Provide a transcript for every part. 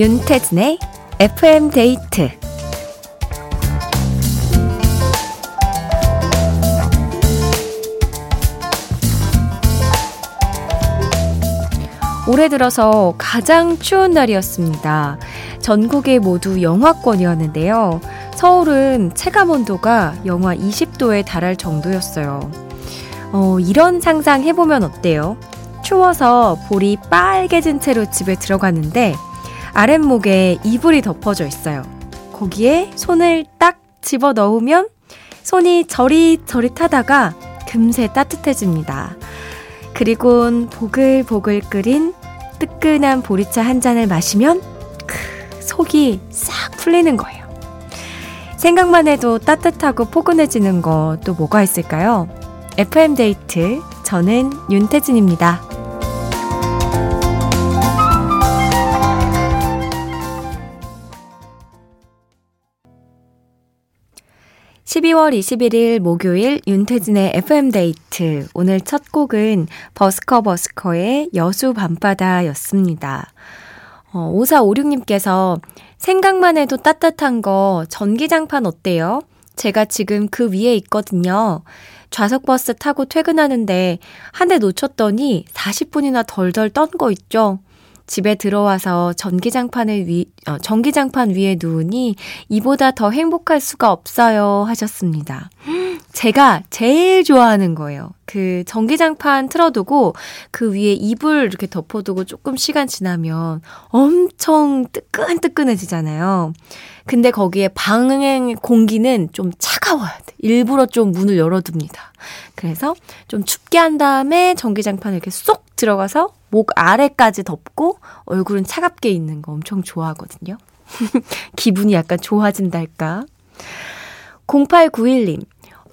윤태진의 FM 데이트 올해 들어서 가장 추운 날이었습니다. 전국에 모두 영하권이었는데요. 서울은 체감 온도가 영하 20도에 달할 정도였어요. 어, 이런 상상 해보면 어때요? 추워서 볼이 빨개진 채로 집에 들어갔는데 아랫목에 이불이 덮어져 있어요. 거기에 손을 딱 집어 넣으면 손이 저릿저릿하다가 금세 따뜻해집니다. 그리곤 보글보글 끓인 뜨끈한 보리차 한 잔을 마시면 크, 속이 싹 풀리는 거예요. 생각만 해도 따뜻하고 포근해지는 거 또 뭐가 있을까요? FM데이트, 저는 윤태진입니다. 12월 21일 목요일 윤태진의 FM데이트. 오늘 첫 곡은 버스커 버스커의 여수 밤바다였습니다. 어, 5456님께서 생각만 해도 따뜻한 거 전기장판 어때요? 제가 지금 그 위에 있거든요. 좌석버스 타고 퇴근하는데 한 대 놓쳤더니 40분이나 덜덜 떤 거 있죠? 집에 들어와서 전기장판을 위, 어, 전기장판 위에 누우니 이보다 더 행복할 수가 없어요 하셨습니다. 제가 제일 좋아하는 거예요. 그 전기장판 틀어두고 그 위에 이불 이렇게 덮어두고 조금 시간 지나면 엄청 뜨끈뜨끈해지잖아요. 근데 거기에 방행 공기는 좀 차가워야 돼. 일부러 좀 문을 열어둡니다. 그래서 좀 춥게 한 다음에 전기장판을 이렇게 쏙 들어가서 목 아래까지 덮고 얼굴은 차갑게 있는 거 엄청 좋아하거든요. 기분이 약간 좋아진달까. 0891님,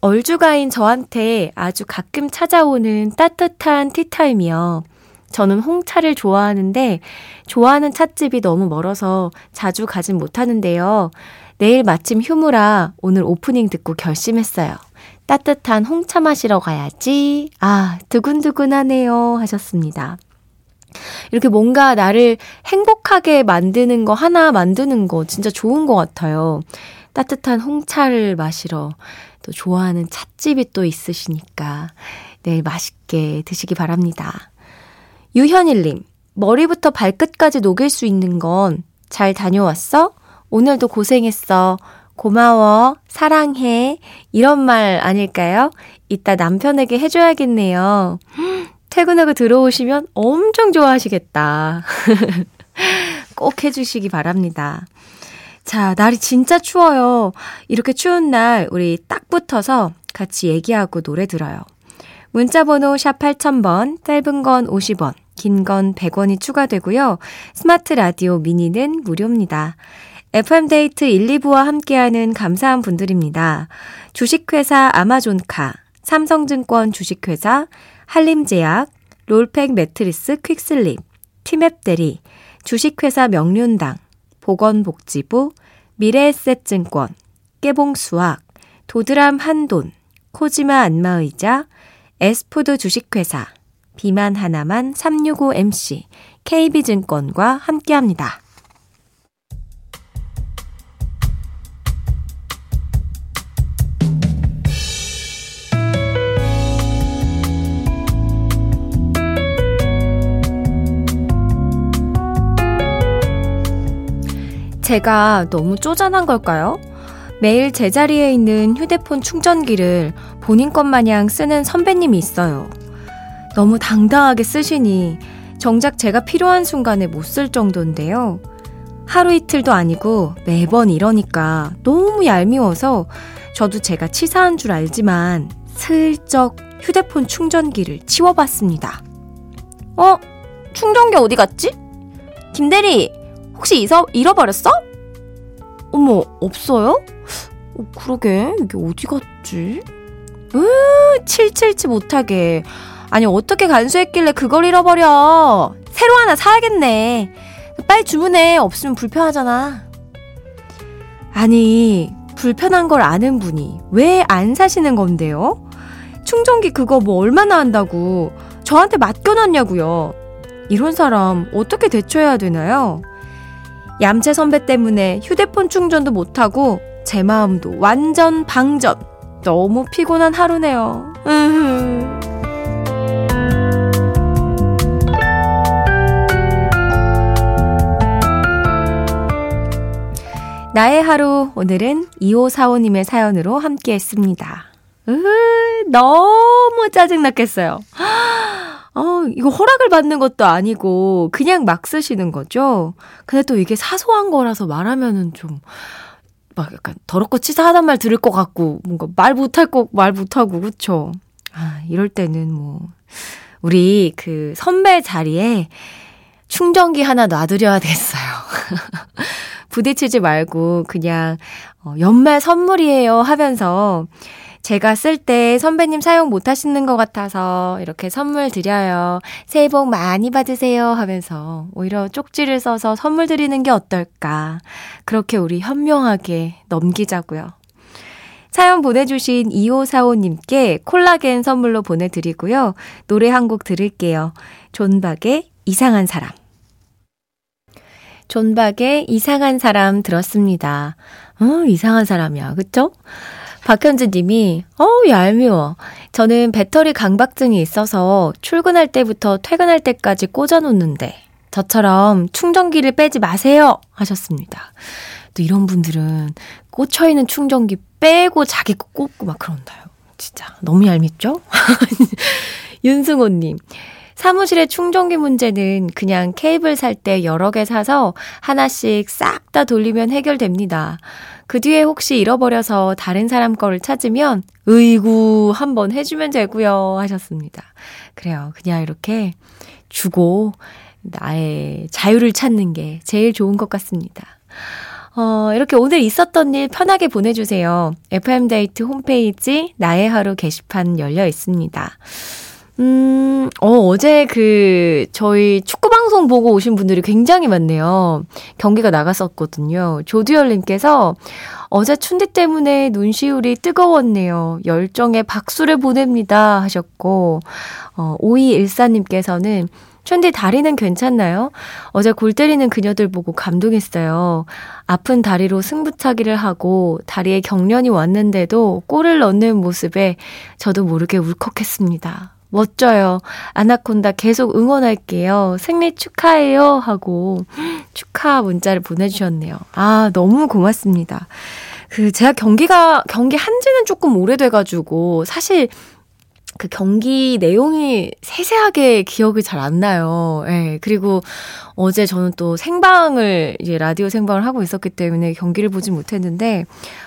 얼주가인 저한테 아주 가끔 찾아오는 따뜻한 티타임이요. 저는 홍차를 좋아하는데 좋아하는 찻집이 너무 멀어서 자주 가진 못하는데요. 내일 마침 휴무라 오늘 오프닝 듣고 결심했어요. 따뜻한 홍차 마시러 가야지. 아, 두근두근하네요. 하셨습니다. 이렇게 뭔가 나를 행복하게 만드는 거 하나 만드는 거 진짜 좋은 것 같아요. 따뜻한 홍차를 마시러 또 좋아하는 찻집이 또 있으시니까 내일 맛있게 드시기 바랍니다. 유현일님, 머리부터 발끝까지 녹일 수 있는 건 잘 다녀왔어? 오늘도 고생했어. 고마워. 사랑해. 이런 말 아닐까요? 이따 남편에게 해줘야겠네요. 퇴근하고 들어오시면 엄청 좋아하시겠다. 꼭 해주시기 바랍니다. 자, 날이 진짜 추워요. 이렇게 추운 날 우리 딱 붙어서 같이 얘기하고 노래 들어요. 문자번호 샵 8000번, 짧은 건 50원, 긴 건 100원이 추가되고요. 스마트 라디오 미니는 무료입니다. FM데이트 1, 2부와 함께하는 감사한 분들입니다. 주식회사 아마존카, 삼성증권 주식회사, 한림제약, 롤팩 매트리스 퀵슬립, 티맵대리, 주식회사 명륜당, 보건복지부, 미래에셋증권, 깨봉수학, 도드람 한돈, 코지마 안마의자, 에스푸드 주식회사, 비만 하나만 365MC, KB증권과 함께합니다. 제가 너무 쪼잔한 걸까요? 매일 제자리에 있는 휴대폰 충전기를 본인 것 마냥 쓰는 선배님이 있어요. 너무 당당하게 쓰시니 정작 제가 필요한 순간에 못 쓸 정도인데요. 하루 이틀도 아니고 매번 이러니까 너무 얄미워서 저도 제가 치사한 줄 알지만 슬쩍 휴대폰 충전기를 치워봤습니다. 어? 충전기 어디 갔지? 김대리, 혹시 잊어, 잃어버렸어? 어머, 없어요? 어, 그러게, 이게 어디 갔지? 으, 칠칠치 못하게. 아니, 어떻게 간수했길래 그걸 잃어버려? 새로 하나 사야겠네. 빨리 주문해. 없으면 불편하잖아. 아니, 불편한 걸 아는 분이 왜 안 사시는 건데요? 충전기 그거 뭐 얼마나 한다고 저한테 맡겨놨냐고요. 이런 사람 어떻게 대처해야 되나요? 얌체 선배 때문에 휴대폰 충전도 못하고 제 마음도 완전 방전. 너무 피곤한 하루네요. 나의 하루 오늘은 2545님의 사연으로 함께 했습니다. 으, 너무 짜증났겠어요. 어, 이거 허락을 받는 것도 아니고 그냥 막 쓰시는 거죠. 근데 또 이게 사소한 거라서 말하면은 좀 막 약간 더럽고 치사하단 말 들을 것 같고 뭔가 말 못할 거 말 못하고 그쵸? 아, 이럴 때는 뭐 우리 그 선배 자리에 충전기 하나 놔드려야 겠어요. 부딪히지 말고 그냥 어, 연말 선물이에요 하면서 제가 쓸 때 선배님 사용 못 하시는 것 같아서 이렇게 선물 드려요. 새해 복 많이 받으세요 하면서 오히려 쪽지를 써서 선물 드리는 게 어떨까. 그렇게 우리 현명하게 넘기자고요. 사연 보내주신 2545님께 콜라겐 선물로 보내드리고요. 노래 한 곡 들을게요. 존박의 이상한 사람. 존박의 이상한 사람 들었습니다. 어, 이상한 사람이야. 그쵸? 박현주 님이, 어우, 얄미워. 저는 배터리 강박증이 있어서 출근할 때부터 퇴근할 때까지 꽂아놓는데, 저처럼 충전기를 빼지 마세요! 하셨습니다. 또 이런 분들은 꽂혀있는 충전기 빼고 자기 거 꽂고 막 그런다요. 진짜. 너무 얄밉죠? 윤승호님. 사무실의 충전기 문제는 그냥 케이블 살 때 여러 개 사서 하나씩 싹 다 돌리면 해결됩니다. 그 뒤에 혹시 잃어버려서 다른 사람 거를 찾으면 의구 한번 해주면 되고요 하셨습니다. 그래요. 그냥 이렇게 주고 나의 자유를 찾는 게 제일 좋은 것 같습니다. 어, 이렇게 오늘 있었던 일 편하게 보내주세요. FM데이트 홈페이지 나의 하루 게시판 열려 있습니다. 음, 어, 어제 그, 저희 축구방송 보고 오신 분들이 굉장히 많네요. 경기가 나갔었거든요. 조두열님께서 어제 춘디 때문에 눈시울이 뜨거웠네요. 열정에 박수를 보냅니다. 하셨고, 어, 5214님께서는 춘디 다리는 괜찮나요? 어제 골 때리는 그녀들 보고 감동했어요. 아픈 다리로 승부차기를 하고 다리에 경련이 왔는데도 골을 넣는 모습에 저도 모르게 울컥했습니다. 멋져요. 아나콘다 계속 응원할게요. 생리 축하해요. 하고 축하 문자를 보내주셨네요. 아, 너무 고맙습니다. 그, 제가 경기가, 경기 한 지는 조금 오래돼가지고, 사실 그 경기 내용이 세세하게 기억이 잘 안 나요. 예. 그리고 어제 저는 또 생방을, 이제 라디오 생방을 하고 있었기 때문에 경기를 보지 못했는데,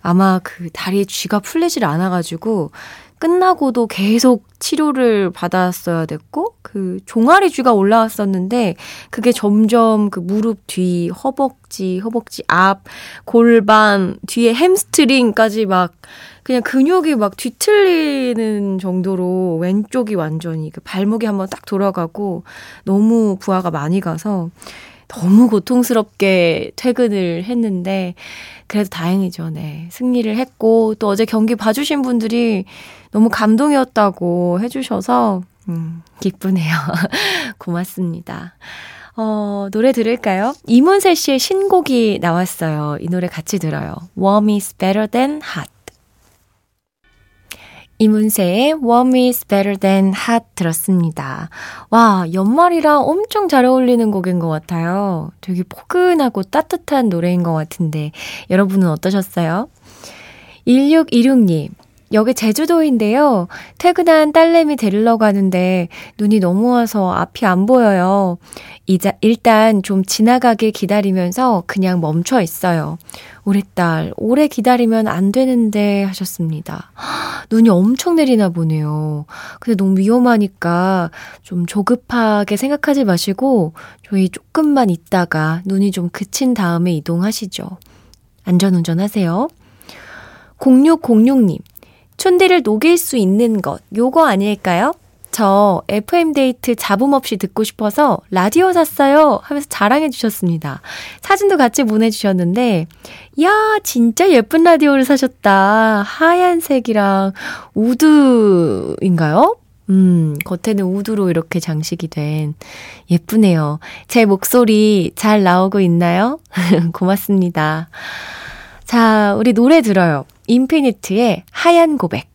아마 그 다리에 쥐가 풀리질 않아 가지고, 끝나고도 계속 치료를 받았어야 됐고, 그 종아리 쥐가 올라왔었는데, 그게 점점 그 무릎 뒤, 허벅지, 허벅지 앞, 골반, 뒤에 햄스트링까지 막, 그냥 근육이 막 뒤틀리는 정도로 왼쪽이 완전히 그 발목이 한번 딱 돌아가고, 너무 부하가 많이 가서, 너무 고통스럽게 퇴근을 했는데, 그래도 다행이죠, 네. 승리를 했고, 또 어제 경기 봐주신 분들이 너무 감동이었다고 해주셔서, 음, 기쁘네요. 고맙습니다. 어, 노래 들을까요? 이문세 씨의 신곡이 나왔어요. 이 노래 같이 들어요. Warm is better than hot. 이문세의 Warm is better than hot 들었습니다. 와, 연말이랑 엄청 잘 어울리는 곡인 것 같아요. 되게 포근하고 따뜻한 노래인 것 같은데, 여러분은 어떠셨어요? 1616님, 여기 제주도인데요. 퇴근한 딸내미 데리러 가는데 눈이 너무 와서 앞이 안 보여요. 이자, 일단 좀 지나가길 기다리면서 그냥 멈춰 있어요. 우리 딸, 오래 기다리면 안 되는데 하셨습니다. 눈이 엄청 내리나 보네요. 근데 너무 위험하니까 좀 조급하게 생각하지 마시고 저희 조금만 있다가 눈이 좀 그친 다음에 이동하시죠. 안전운전 하세요. 0606님, 촌디를 녹일 수 있는 것, 요거 아닐까요? 저 FM데이트 잡음 없이 듣고 싶어서 라디오 샀어요 하면서 자랑해 주셨습니다. 사진도 같이 보내주셨는데, 야, 진짜 예쁜 라디오를 사셨다. 하얀색이랑 우드인가요? 음, 겉에는 우드로 이렇게 장식이 된 예쁘네요. 제 목소리 잘 나오고 있나요? 고맙습니다. 자, 우리 노래 들어요. 인피니트의 하얀 고백.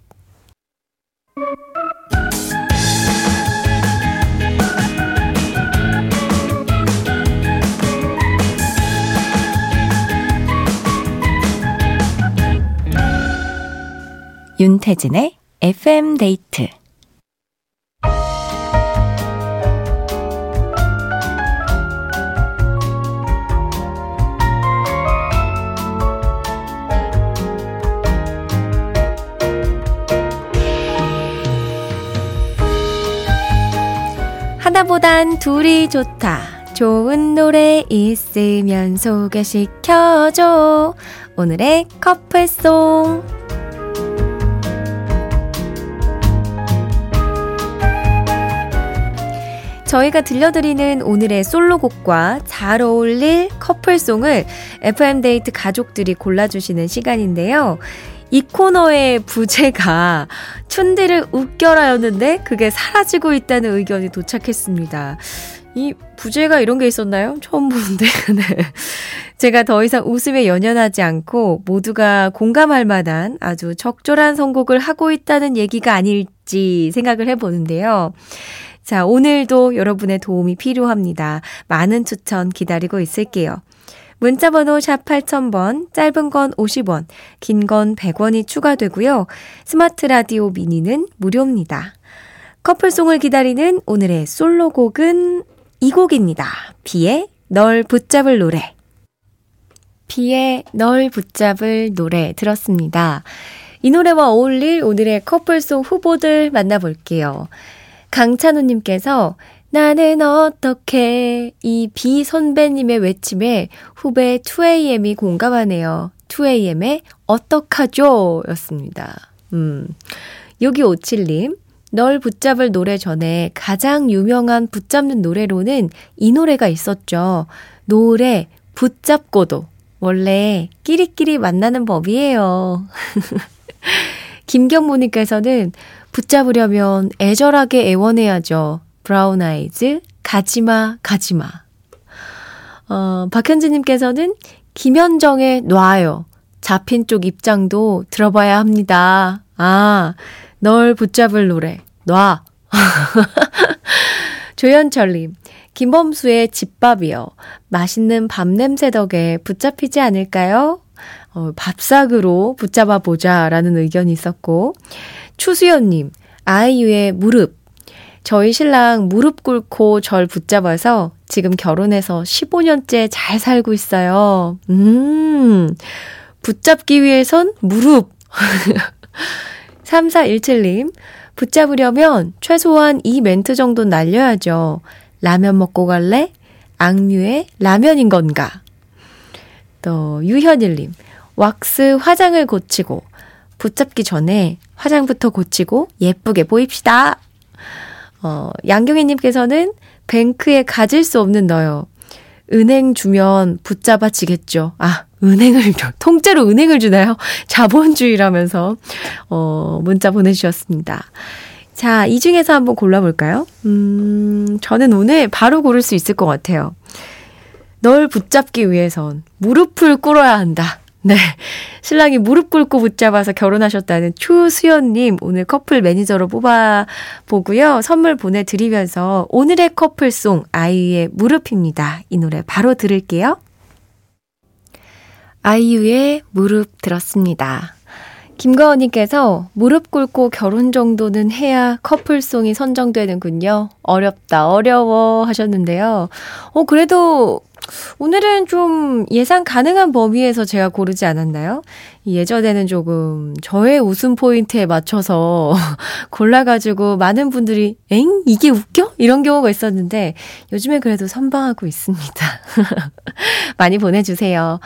윤태진의 FM 데이트 하나보단 둘이 좋다. 좋은 노래 있으면 소개시켜줘. 오늘의 커플송. 저희가 들려드리는 오늘의 솔로곡과 잘 어울릴 커플송을 FM데이트 가족들이 골라주시는 시간인데요. 이 코너의 부제가 춘디를 웃겨라였는데 그게 사라지고 있다는 의견이 도착했습니다. 이 부제가 이런 게 있었나요? 처음 보는데. 네. 제가 더 이상 웃음에 연연하지 않고 모두가 공감할 만한 아주 적절한 선곡을 하고 있다는 얘기가 아닐지 생각을 해보는데요. 자, 오늘도 여러분의 도움이 필요합니다. 많은 추천 기다리고 있을게요. 문자번호 샵 8000번, 짧은 건 50원, 긴 건 100원이 추가되고요. 스마트 라디오 미니는 무료입니다. 커플송을 기다리는 오늘의 솔로곡은 이 곡입니다. 비의 널 붙잡을 노래. 비의 널 붙잡을 노래 들었습니다. 이 노래와 어울릴 오늘의 커플송 후보들 만나볼게요. 강찬우님께서 나는 어떻게 이 비 선배님의 외침에 후배 2AM이 공감하네요. 2AM의 어떡하죠? 였습니다. 음. 6257님, 널 붙잡을 노래 전에 가장 유명한 붙잡는 노래로는 이 노래가 있었죠. 노래 붙잡고도. 원래 끼리끼리 만나는 법이에요. 김경모님께서는 붙잡으려면 애절하게 애원해야죠. 브라운 아이즈, 가지마, 가지마. 어, 박현지님께서는 김현정의 놔요. 잡힌 쪽 입장도 들어봐야 합니다. 아, 널 붙잡을 노래. 놔. 조현철님, 김범수의 집밥이요. 맛있는 밥 냄새 덕에 붙잡히지 않을까요? 어, 밥삭으로 붙잡아 보자 라는 의견이 있었고, 추수연님, 아이유의 무릎. 저희 신랑 무릎 꿇고 절 붙잡아서 지금 결혼해서 15년째 잘 살고 있어요. 음, 붙잡기 위해선 무릎. 3417님, 붙잡으려면 최소한 이 멘트 정도는 날려야죠. 라면 먹고 갈래? 악뮤의 라면인 건가? 또, 유현일님, 왁스 화장을 고치고, 붙잡기 전에 화장부터 고치고 예쁘게 보입시다. 어, 양경희님께서는 뱅크에 가질 수 없는 너요. 은행 주면 붙잡아지겠죠. 아, 은행을, 통째로 은행을 주나요? 자본주의라면서, 어, 문자 보내주셨습니다. 자, 이 중에서 한번 골라볼까요? 음, 저는 오늘 바로 고를 수 있을 것 같아요. 널 붙잡기 위해선 무릎을 꿇어야 한다. 네. 신랑이 무릎 꿇고 붙잡아서 결혼하셨다는 추수연님 오늘 커플 매니저로 뽑아보고요. 선물 보내드리면서 오늘의 커플송 아이유의 무릎입니다. 이 노래 바로 들을게요. 아이유의 무릎 들었습니다. 김가원님께서 무릎 꿇고 결혼 정도는 해야 커플송이 선정되는군요. 어렵다, 어려워 하셨는데요. 어, 그래도 오늘은 좀 예상 가능한 범위에서 제가 고르지 않았나요? 예전에는 조금 저의 웃음 포인트에 맞춰서 골라가지고 많은 분들이 엥? 이게 웃겨? 이런 경우가 있었는데 요즘에 그래도 선방하고 있습니다. 많이 보내주세요.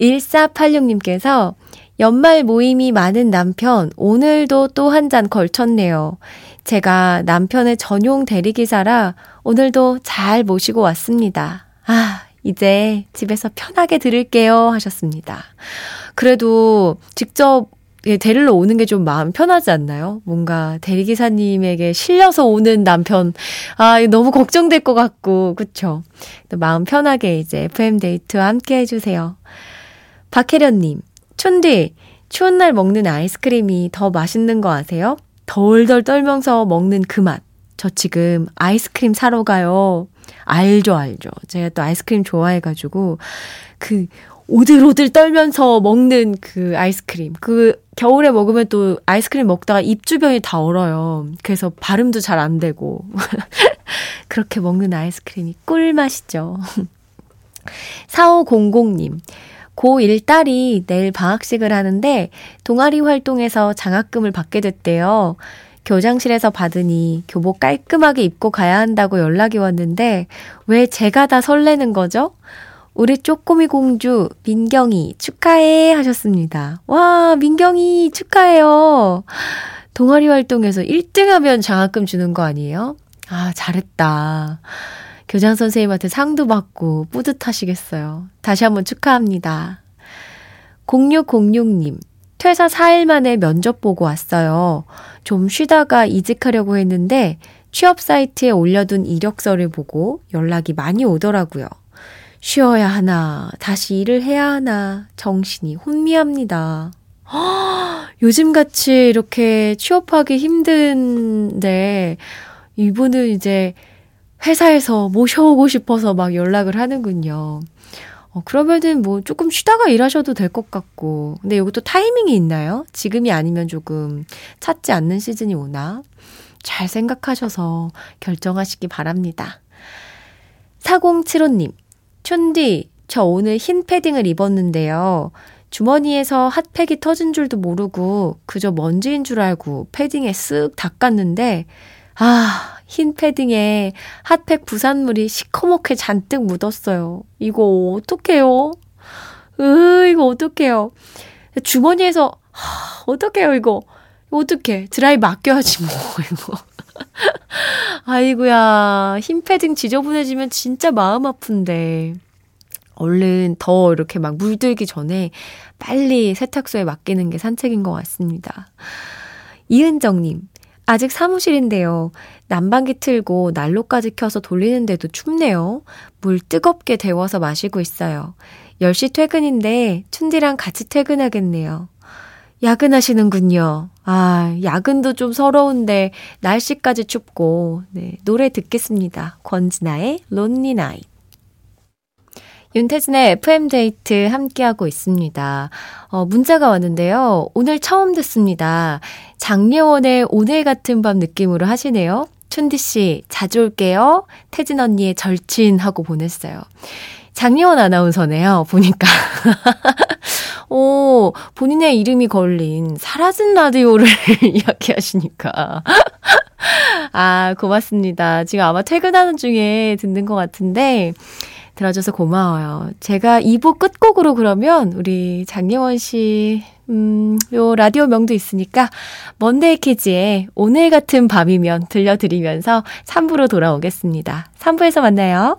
1486님께서 연말 모임이 많은 남편, 오늘도 또 한 잔 걸쳤네요. 제가 남편의 전용 대리기사라 오늘도 잘 모시고 왔습니다. 아, 이제 집에서 편하게 들을게요 하셨습니다. 그래도 직접 데리러 오는 게 좀 마음 편하지 않나요? 뭔가 대리기사님에게 실려서 오는 남편, 아, 너무 걱정될 것 같고, 그쵸? 마음 편하게 이제 FM데이트와 함께 해주세요. 박혜련님, 촌디, 추운 날 먹는 아이스크림이 더 맛있는 거 아세요? 덜덜 떨면서 먹는 그 맛. 저 지금 아이스크림 사러 가요. 알죠, 알죠. 제가 또 아이스크림 좋아해가지고, 그, 오들오들 떨면서 먹는 그 아이스크림. 그 겨울에 먹으면 또 아이스크림 먹다가 입 주변이 다 얼어요. 그래서 발음도 잘 안 되고. 그렇게 먹는 아이스크림이 꿀맛이죠. 4500님. 고1 딸이 내일 방학식을 하는데 동아리 활동에서 장학금을 받게 됐대요. 교장실에서 받으니 교복 깔끔하게 입고 가야 한다고 연락이 왔는데 왜 제가 다 설레는 거죠? 우리 쪼꼬미 공주 민경이 축하해 하셨습니다. 와, 민경이 축하해요. 동아리 활동에서 1등 하면 장학금 주는 거 아니에요? 아, 잘했다. 교장 선생님한테 상도 받고 뿌듯하시겠어요. 다시 한번 축하합니다. 0606님, 퇴사 4일 만에 면접 보고 왔어요. 좀 쉬다가 이직하려고 했는데 취업 사이트에 올려둔 이력서를 보고 연락이 많이 오더라고요. 쉬어야 하나, 다시 일을 해야 하나, 정신이 혼미합니다. 요즘같이 이렇게 취업하기 힘든데, 이분은 이제 회사에서 모셔오고 싶어서 막 연락을 하는군요. 어, 그러면은 뭐 조금 쉬다가 일하셔도 될 것 같고. 근데 이것도 타이밍이 있나요? 지금이 아니면 조금 찾지 않는 시즌이 오나? 잘 생각하셔서 결정하시기 바랍니다. 4075님, 촌디, 저 오늘 흰 패딩을 입었는데요. 주머니에서 핫팩이 터진 줄도 모르고 그저 먼지인 줄 알고 패딩에 쓱 닦았는데, 아, 흰 패딩에 핫팩 부산물이 시커멓게 잔뜩 묻었어요. 이거 어떡해요? 으, 이거 어떡해요? 주머니에서, 하, 어떡해요, 이거? 어떡해. 드라이 맡겨야지, 뭐, 이거. 아이고야, 흰 패딩 지저분해지면 진짜 마음 아픈데. 얼른 더 이렇게 막 물들기 전에 빨리 세탁소에 맡기는 게 산책인 것 같습니다. 이은정님, 아직 사무실인데요. 난방기 틀고 난로까지 켜서 돌리는데도 춥네요. 물 뜨겁게 데워서 마시고 있어요. 10시 퇴근인데 춘디랑 같이 퇴근하겠네요. 야근하시는군요. 아, 야근도 좀 서러운데 날씨까지 춥고 네, 노래 듣겠습니다. 권진아의 론리 나이. 윤태진의 FM데이트 함께하고 있습니다. 어, 문자가 왔는데요. 오늘 처음 듣습니다. 장예원의 오늘 같은 밤 느낌으로 하시네요. 춘디 씨, 자주 올게요. 태진 언니의 절친 하고 보냈어요. 장예원 아나운서네요, 보니까. 오, 본인의 이름이 걸린 사라진 라디오를 이야기하시니까. 아, 고맙습니다. 지금 아마 퇴근하는 중에 듣는 것 같은데, 들어줘서 고마워요. 제가 2부 끝곡으로 그러면 우리 장예원 씨, 음, 요 라디오 명도 있으니까 먼데이 키즈의 오늘 같은 밤이면 들려드리면서 3부로 돌아오겠습니다. 3부에서 만나요.